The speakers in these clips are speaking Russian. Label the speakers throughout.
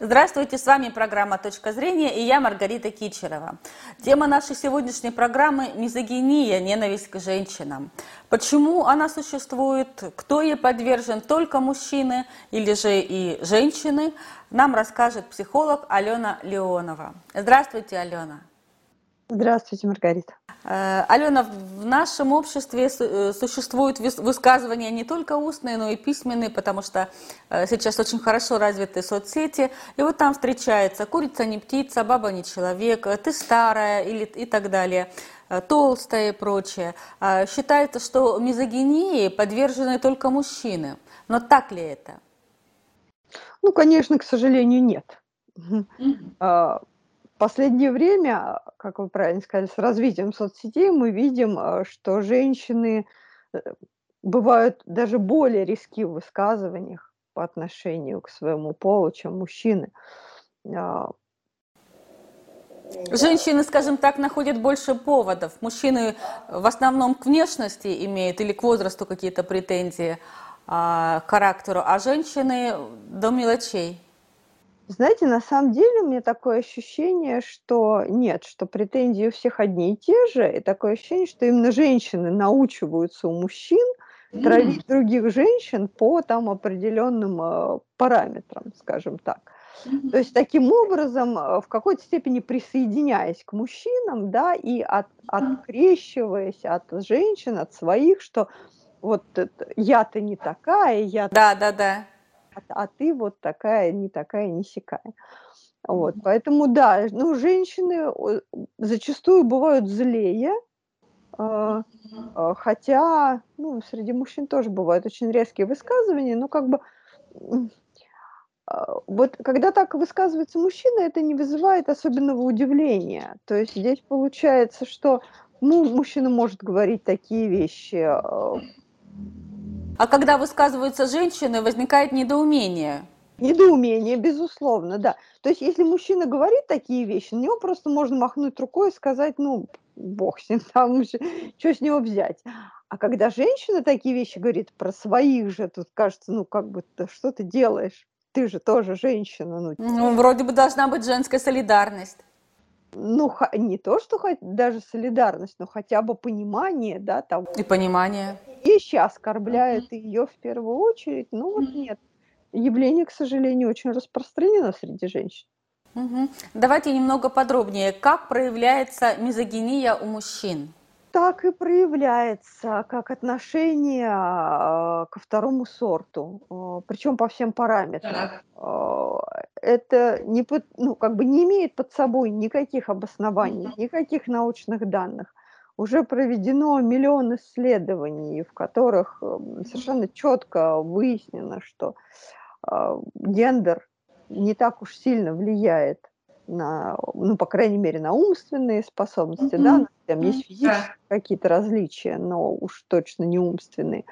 Speaker 1: Здравствуйте, с вами программа «Точка зрения» и я Маргарита Кичерова. Тема нашей сегодняшней программы – мизогиния, ненависть к женщинам. Почему она существует, кто ей подвержен, только мужчины или же и женщины, нам расскажет психолог Алена Леонова. Здравствуйте, Алена.
Speaker 2: Здравствуйте, Маргарита.
Speaker 1: Э, Алена, в нашем обществе э, существуют высказывания не только устные, но и письменные, потому что э, сейчас очень хорошо развиты соцсети. И вот там встречается курица не птица, баба не человек, ты старая или, и так далее толстая и прочее. А считается, что мизогинии подвержены только мужчины. Но так ли это?
Speaker 2: Ну, конечно, к сожалению, нет. Mm-hmm последнее время, как вы правильно сказали, с развитием соцсетей мы видим, э, что женщины э, бывают даже более риски в высказываниях по отношению к своему полу, чем мужчины. А,
Speaker 1: женщины, скажем так, находят больше поводов. Мужчины в основном к внешности имеют или к возрасту какие-то претензии, а, к характеру, а женщины до мелочей.
Speaker 2: Знаете, на самом деле у меня такое ощущение, что нет, что претензии у всех одни и те же, и такое ощущение, что именно женщины научиваются у мужчин травить других женщин по там определенным э, параметрам, скажем так. То есть таким образом, э, в какой-то степени присоединяясь к мужчинам, да, и от, открещиваясь от женщин, от своих, что вот я-то не такая, я...
Speaker 1: Да, да, да
Speaker 2: а, а ты вот такая, не такая, не сякая. Вот, поэтому да, ну, женщины зачастую бывают злее, э, э, хотя, ну, среди мужчин тоже бывают очень резкие высказывания, но как бы а, вот когда так высказывается мужчина, это не вызывает особенного удивления. То есть здесь получается, что ну, мужчина может говорить такие вещи,
Speaker 1: а когда высказываются женщины, возникает недоумение.
Speaker 2: Недоумение, безусловно, да. То есть, если мужчина говорит такие вещи, на него просто можно махнуть рукой и сказать, ну, бог с ним, там, что с него взять. А когда женщина такие вещи говорит про своих же, тут кажется, ну, как бы, что ты делаешь? Ты же тоже женщина.
Speaker 1: Ну, ну вроде бы должна быть женская солидарность
Speaker 2: ну, не то, что даже солидарность, но хотя бы понимание, да, того.
Speaker 1: И понимание.
Speaker 2: Вещи оскорбляют mm-hmm. ее в первую очередь. Ну, вот нет. Явление, к сожалению, очень распространено среди женщин.
Speaker 1: Угу. Давайте немного подробнее. Как проявляется мизогиния у мужчин?
Speaker 2: Так и проявляется, как отношение э, ко второму сорту, э, причем по всем параметрам. Так. Э, это не, ну, как бы не имеет под собой никаких обоснований, никаких научных данных. Уже проведено миллион исследований, в которых совершенно четко выяснено, что э, гендер не так уж сильно влияет на, ну, по крайней мере, на умственные способности, mm-hmm. да, там есть физические какие-то различия, но уж точно не умственные.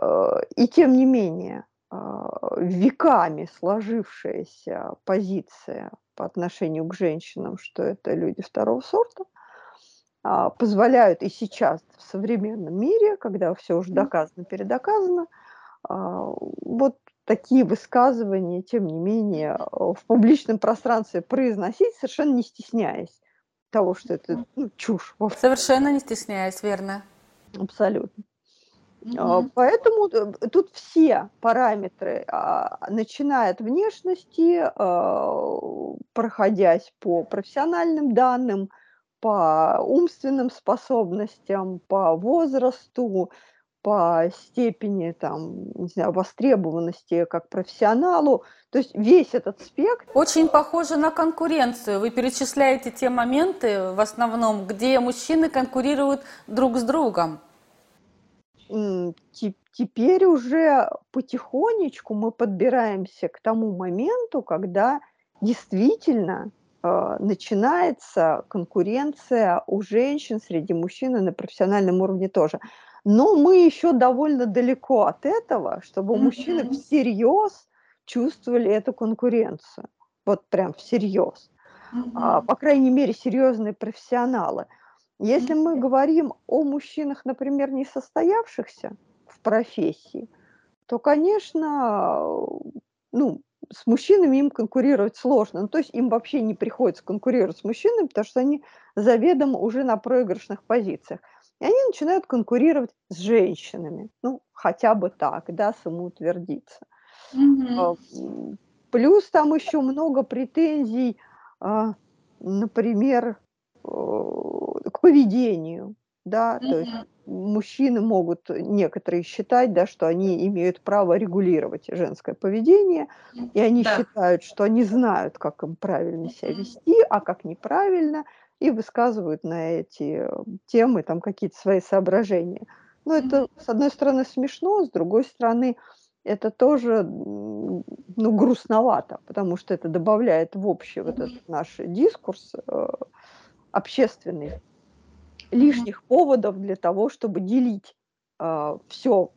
Speaker 2: Э, и тем не менее, а, веками сложившаяся позиция по отношению к женщинам, что это люди второго сорта, а, позволяют и сейчас в современном мире, когда все уже доказано, передоказано, а, вот такие высказывания, тем не менее, в публичном пространстве произносить, совершенно не стесняясь того, что это ну, чушь.
Speaker 1: Совершенно не стесняясь, верно.
Speaker 2: Абсолютно. Угу. Поэтому э, тут все параметры, а, начиная от внешности, а, проходясь по профессиональным данным, по умственным способностям, по возрасту, по степени там, не знаю, востребованности как профессионалу. То есть весь этот спектр.
Speaker 1: Очень похоже на конкуренцию. Вы перечисляете те моменты в основном, где мужчины конкурируют друг с другом
Speaker 2: теперь уже потихонечку мы подбираемся к тому моменту, когда действительно начинается конкуренция у женщин среди мужчин и на профессиональном уровне тоже. Но мы еще довольно далеко от этого, чтобы мужчины всерьез чувствовали эту конкуренцию. Вот прям всерьез. А, по крайней мере, серьезные профессионалы. Если мы говорим о мужчинах, например, не состоявшихся в профессии, то, конечно, ну, с мужчинами им конкурировать сложно. Ну, то есть им вообще не приходится конкурировать с мужчинами, потому что они заведомо уже на проигрышных позициях. И они начинают конкурировать с женщинами. Ну, хотя бы так, да, самоутвердиться. Mm-hmm. Плюс там еще много претензий, а, например, э, к поведению. Да, mm-hmm. то есть мужчины могут некоторые считать, да, что они имеют право регулировать женское поведение, и они да. считают, что они знают, как им правильно себя вести, а как неправильно, и высказывают на эти э, темы там какие-то свои соображения. Но это, с одной стороны, смешно, с другой стороны, это тоже ну, грустновато, потому что это добавляет в общий вот этот наш дискурс э, общественный лишних поводов для того, чтобы делить э, а, все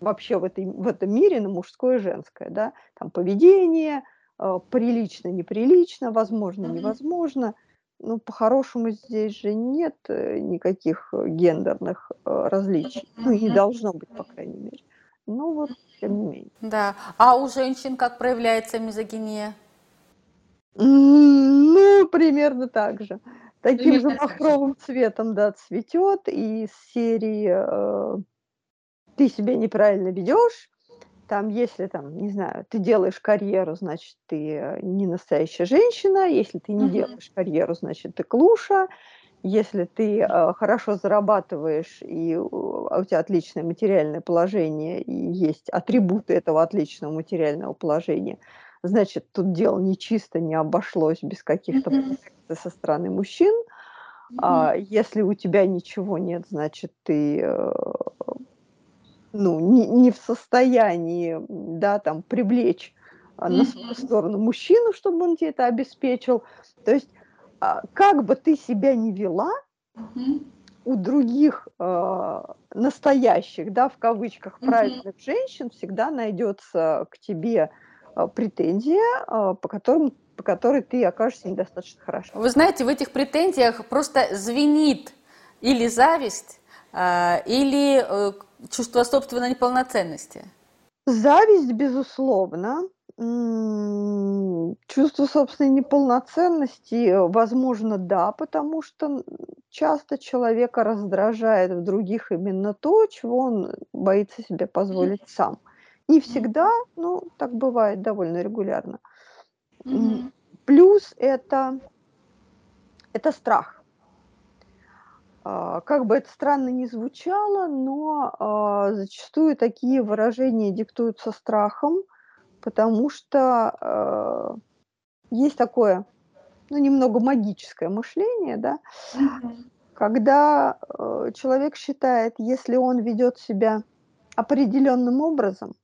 Speaker 2: вообще в, этой, в этом мире на мужское и женское, да, там поведение, э, прилично, неприлично, возможно, невозможно. Ну, по-хорошему здесь же нет э, никаких гендерных э, различий, ну, и не должно быть, по крайней мере. Ну, вот, тем не менее.
Speaker 1: Да. А у женщин как проявляется мизогиния?
Speaker 2: Ну, примерно так же таким же махровым цветом, да, цветет, и из серии э, «Ты себя неправильно ведешь», там, если там, не знаю, ты делаешь карьеру, значит, ты э, не настоящая женщина, если ты не mm-hmm. делаешь карьеру, значит, ты клуша, если ты э, хорошо зарабатываешь и а у тебя отличное материальное положение и есть атрибуты этого отличного материального положения, значит, тут дело не чисто, не обошлось без каких-то mm-hmm со стороны мужчин. Mm-hmm. Если у тебя ничего нет, значит, ты э, ну, не, не в состоянии да, там, привлечь mm-hmm. на свою сторону мужчину, чтобы он тебе это обеспечил. То есть, а, как бы ты себя не вела, mm-hmm. у других э, настоящих, да, в кавычках, правильных mm-hmm. женщин всегда найдется к тебе э, претензия, э, по которым по которой ты окажешься недостаточно хорошо.
Speaker 1: Вы знаете, в этих претензиях просто звенит или зависть, а, или э, чувство собственной неполноценности.
Speaker 2: Зависть, безусловно. Чувство собственной неполноценности, возможно, да, потому что часто человека раздражает в других именно то, чего он боится себе позволить сам. Не всегда, но так бывает довольно регулярно. Угу. Плюс это, это страх. А, как бы это странно ни звучало, но а, зачастую такие выражения диктуются страхом, потому что а, есть такое, ну, немного магическое мышление, да, когда человек считает, если он ведет себя определенным образом,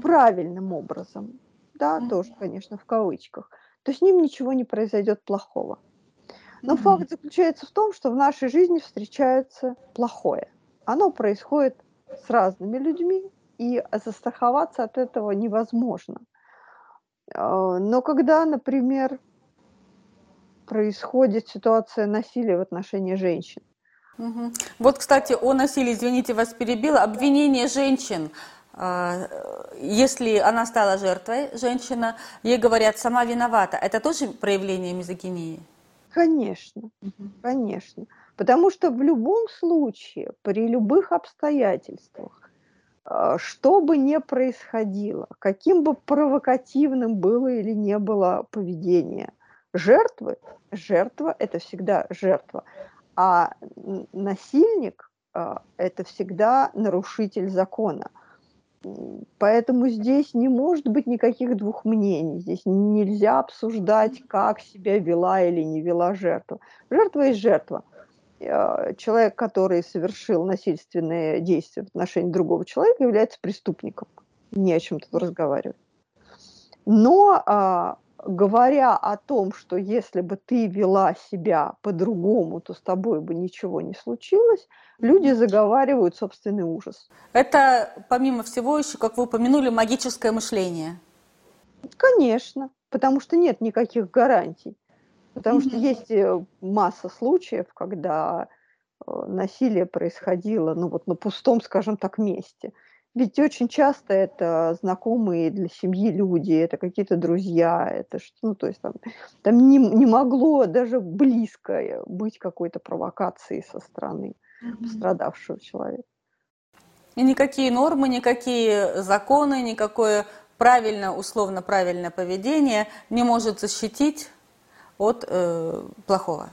Speaker 2: правильным образом, да, mm-hmm. тоже, конечно, в кавычках, то с ним ничего не произойдет плохого. Но mm-hmm. факт заключается в том, что в нашей жизни встречается плохое. Оно происходит с разными людьми, и застраховаться от этого невозможно. А, но когда, например, происходит ситуация насилия в отношении женщин.
Speaker 1: Угу. Вот, кстати, о насилии, извините, вас перебила. Обвинение женщин если она стала жертвой, женщина, ей говорят, сама виновата, это тоже проявление мизогинии?
Speaker 2: Конечно, конечно. Потому что в любом случае, при любых обстоятельствах, а, что бы ни происходило, каким бы провокативным было или не было поведение жертвы, жертва – это всегда жертва, а насильник а, – это всегда нарушитель закона – Поэтому здесь не может быть никаких двух мнений. Здесь нельзя обсуждать, как себя вела или не вела жертва. Жертва есть жертва. Э, человек, который совершил насильственные действия в отношении другого человека, является преступником. Не о чем тут разговаривать. Но а, говоря о том, что если бы ты вела себя по-другому, то с тобой бы ничего не случилось, люди заговаривают собственный ужас.
Speaker 1: Это, помимо всего еще, как вы упомянули, магическое мышление.
Speaker 2: Конечно, потому что нет никаких гарантий. Потому mm-hmm. что есть э, масса случаев, когда э, насилие происходило, ну вот на пустом, скажем так, месте. Ведь очень часто это знакомые для семьи люди, это какие-то друзья, это что, ну, то есть там, там не, не могло даже близко быть какой-то провокации со стороны пострадавшего человека.
Speaker 1: И никакие нормы, никакие законы, никакое правильно, условно правильное поведение не может защитить от э, плохого.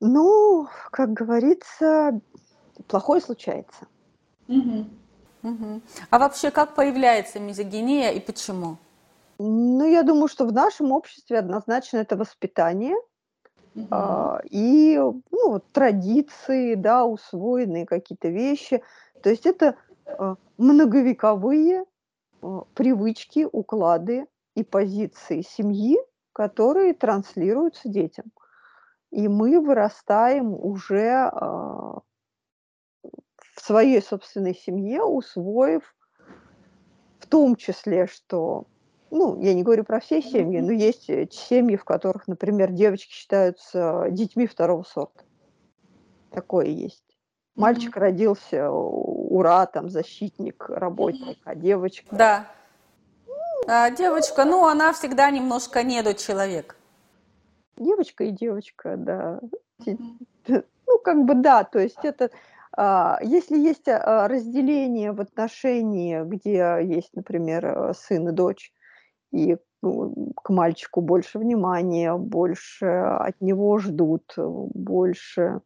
Speaker 2: Ну, как говорится, плохое случается.
Speaker 1: Угу. Угу. А вообще, как появляется мизогиния и почему?
Speaker 2: Ну, я думаю, что в нашем обществе однозначно это воспитание угу. а, и ну, традиции, да, усвоенные какие-то вещи. То есть это а, многовековые а, привычки, уклады и позиции семьи, которые транслируются детям. И мы вырастаем уже а, в своей собственной семье, усвоив в том числе, что, ну, я не говорю про все семьи, но есть э, семьи, в которых, например, девочки считаются детьми второго сорта. Такое есть. Мальчик mm-hmm. родился, ура, там, защитник, работник, а девочка...
Speaker 1: Да. А девочка, ну, она всегда немножко недочеловек.
Speaker 2: Девочка и девочка, да. Mm-hmm. Ну, как бы да, то есть это если есть а, разделение в отношении, где есть, например, сын и дочь, и ну, к мальчику больше внимания, больше от него ждут, больше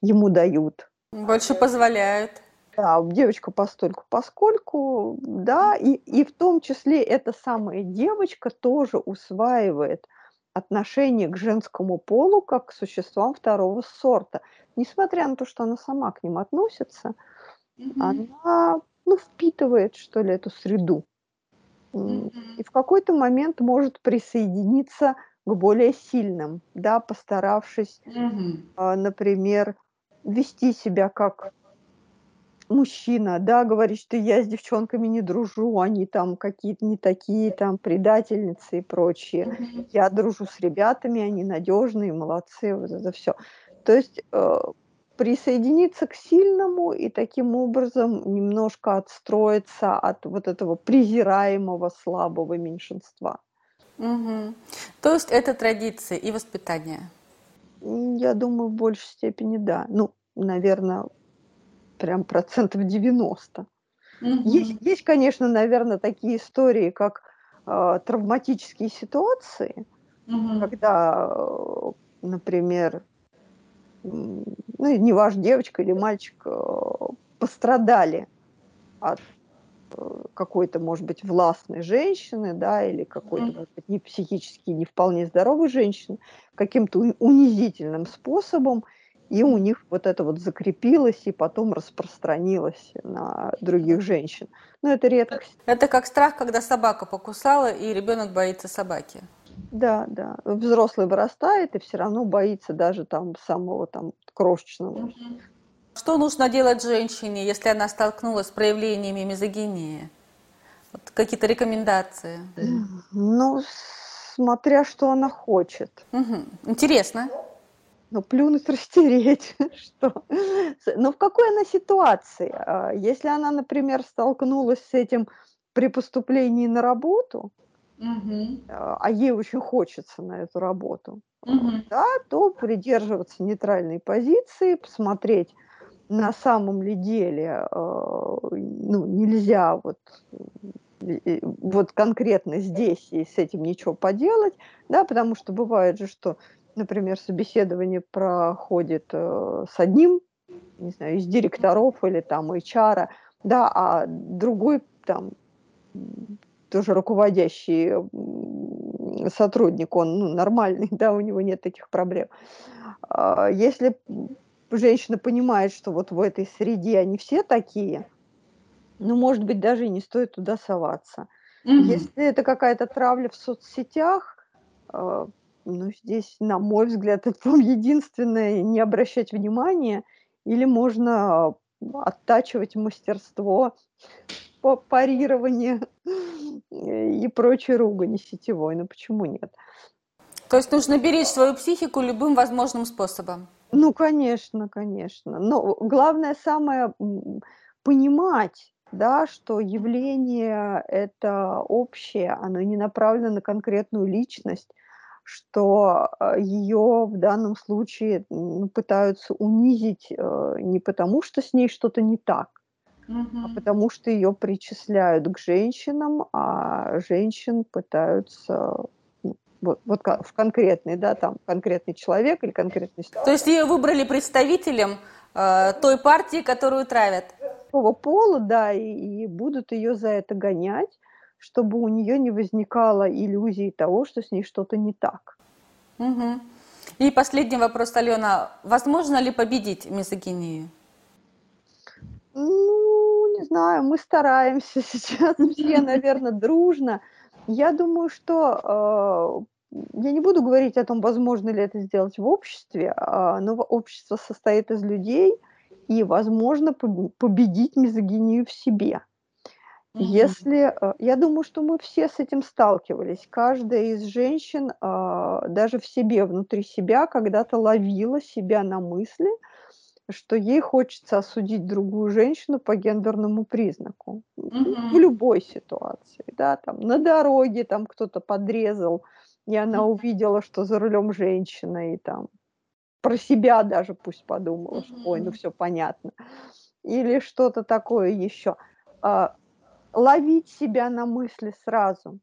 Speaker 2: ему дают.
Speaker 1: Больше позволяют.
Speaker 2: Да, девочка постольку поскольку, да, и, и в том числе эта самая девочка тоже усваивает отношение к женскому полу как к существам второго сорта. Несмотря на то, что она сама к ним относится, mm-hmm. она ну, впитывает, что ли, эту среду. Mm-hmm. И в какой-то момент может присоединиться к более сильным, да, постаравшись, mm-hmm. например, вести себя как мужчина, да, говорит, что я с девчонками не дружу, они там какие-то не такие, там предательницы и прочее. Mm-hmm. Я дружу с ребятами, они надежные, молодцы, вот это все. То есть э, присоединиться к сильному и таким образом немножко отстроиться от вот этого презираемого слабого меньшинства.
Speaker 1: Угу. То есть это традиции и воспитание?
Speaker 2: Я думаю, в большей степени да. Ну, наверное, прям процентов 90. Угу. Есть, есть, конечно, наверное, такие истории, как э, травматические ситуации, угу. когда, э, например, ну, не ваш девочка или мальчик э, пострадали от э, какой-то, может быть, властной женщины, да, или какой-то, может быть, не психически не вполне здоровой женщины, каким-то унизительным способом, и у них вот это вот закрепилось и потом распространилось на других женщин. Но это редкость.
Speaker 1: Это как страх, когда собака покусала, и ребенок боится собаки.
Speaker 2: Да, да. Взрослый вырастает и все равно боится даже там самого там крошечного.
Speaker 1: Что нужно делать женщине, если она столкнулась с проявлениями мизогинии? Вот какие-то рекомендации?
Speaker 2: Ну, смотря что она хочет.
Speaker 1: Угу. Интересно.
Speaker 2: Ну, плюнуть, растереть, что? Но в какой она ситуации? А, если она, например, столкнулась с этим при поступлении на работу, угу. а ей очень хочется на эту работу, угу. да, то придерживаться нейтральной позиции, посмотреть, на самом ли деле ну, нельзя вот вот конкретно здесь и с этим ничего поделать, да, потому что бывает же, что например, собеседование проходит э, с одним, не знаю, из директоров или там HR, да, а другой там тоже руководящий сотрудник, он ну, нормальный, да, у него нет таких проблем. А если женщина понимает, что вот в этой среде они все такие, ну, может быть, даже и не стоит туда соваться. Mm-hmm. Если это какая-то травля в соцсетях, э, ну, здесь, на мой взгляд, это единственное не обращать внимания, или можно оттачивать мастерство по парированию и прочей ругани сетевой. Ну почему нет?
Speaker 1: То есть нужно беречь свою психику любым возможным способом?
Speaker 2: Ну, конечно, конечно. Но главное, самое понимать, да, что явление это общее, оно не направлено на конкретную личность, что э, ее в данном случае пытаются унизить э, не потому, что с ней что-то не так, угу. а потому что ее причисляют к женщинам, а женщин пытаются ну, вот, вот в конкретный, да, там конкретный человек или конкретный...
Speaker 1: То есть ее выбрали представителем э, той партии, которую травят?
Speaker 2: Пола, да, и, и будут ее за это гонять чтобы у нее не возникало иллюзии того, что с ней что-то не так.
Speaker 1: Угу. И последний вопрос, Алена. Возможно ли победить мизогинию?
Speaker 2: Ну, не знаю, мы стараемся сейчас все, наверное, дружно. Я думаю, что э, я не буду говорить о том, возможно ли это сделать в обществе, э, но общество состоит из людей, и возможно победить мизогинию в себе. Если, э, я думаю, что мы все с этим сталкивались. Каждая из женщин, а, даже в себе, внутри себя, когда-то ловила себя на мысли, что ей хочется осудить другую женщину по гендерному признаку. В любой ситуации, да, там на дороге там кто-то подрезал, и она увидела, что за рулем женщина, и там про себя даже пусть подумала, что ой, ну все понятно. Или что-то такое еще. А, ловить себя на мысли сразу.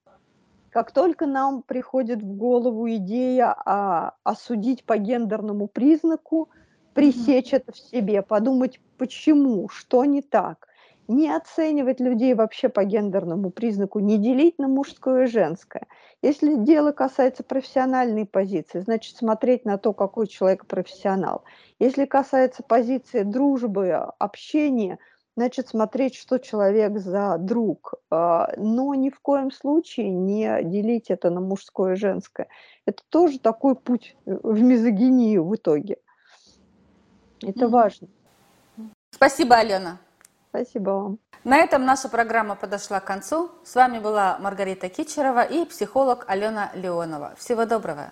Speaker 2: Как только нам приходит в голову идея а, осудить по гендерному признаку, пресечь это в себе, подумать, почему, что не так, не оценивать людей вообще по гендерному признаку, не делить на мужское и женское. Если дело касается профессиональной позиции, значит смотреть на то, какой человек профессионал. Если касается позиции дружбы, общения – значит, смотреть, что человек за друг, а, но ни в коем случае не делить это на мужское и женское. Это тоже такой путь в мизогинию в итоге. Это важно.
Speaker 1: Спасибо, Алена.
Speaker 2: Спасибо вам.
Speaker 1: На этом наша программа подошла к концу. С вами была Маргарита Кичерова и психолог Алена Леонова. Всего доброго.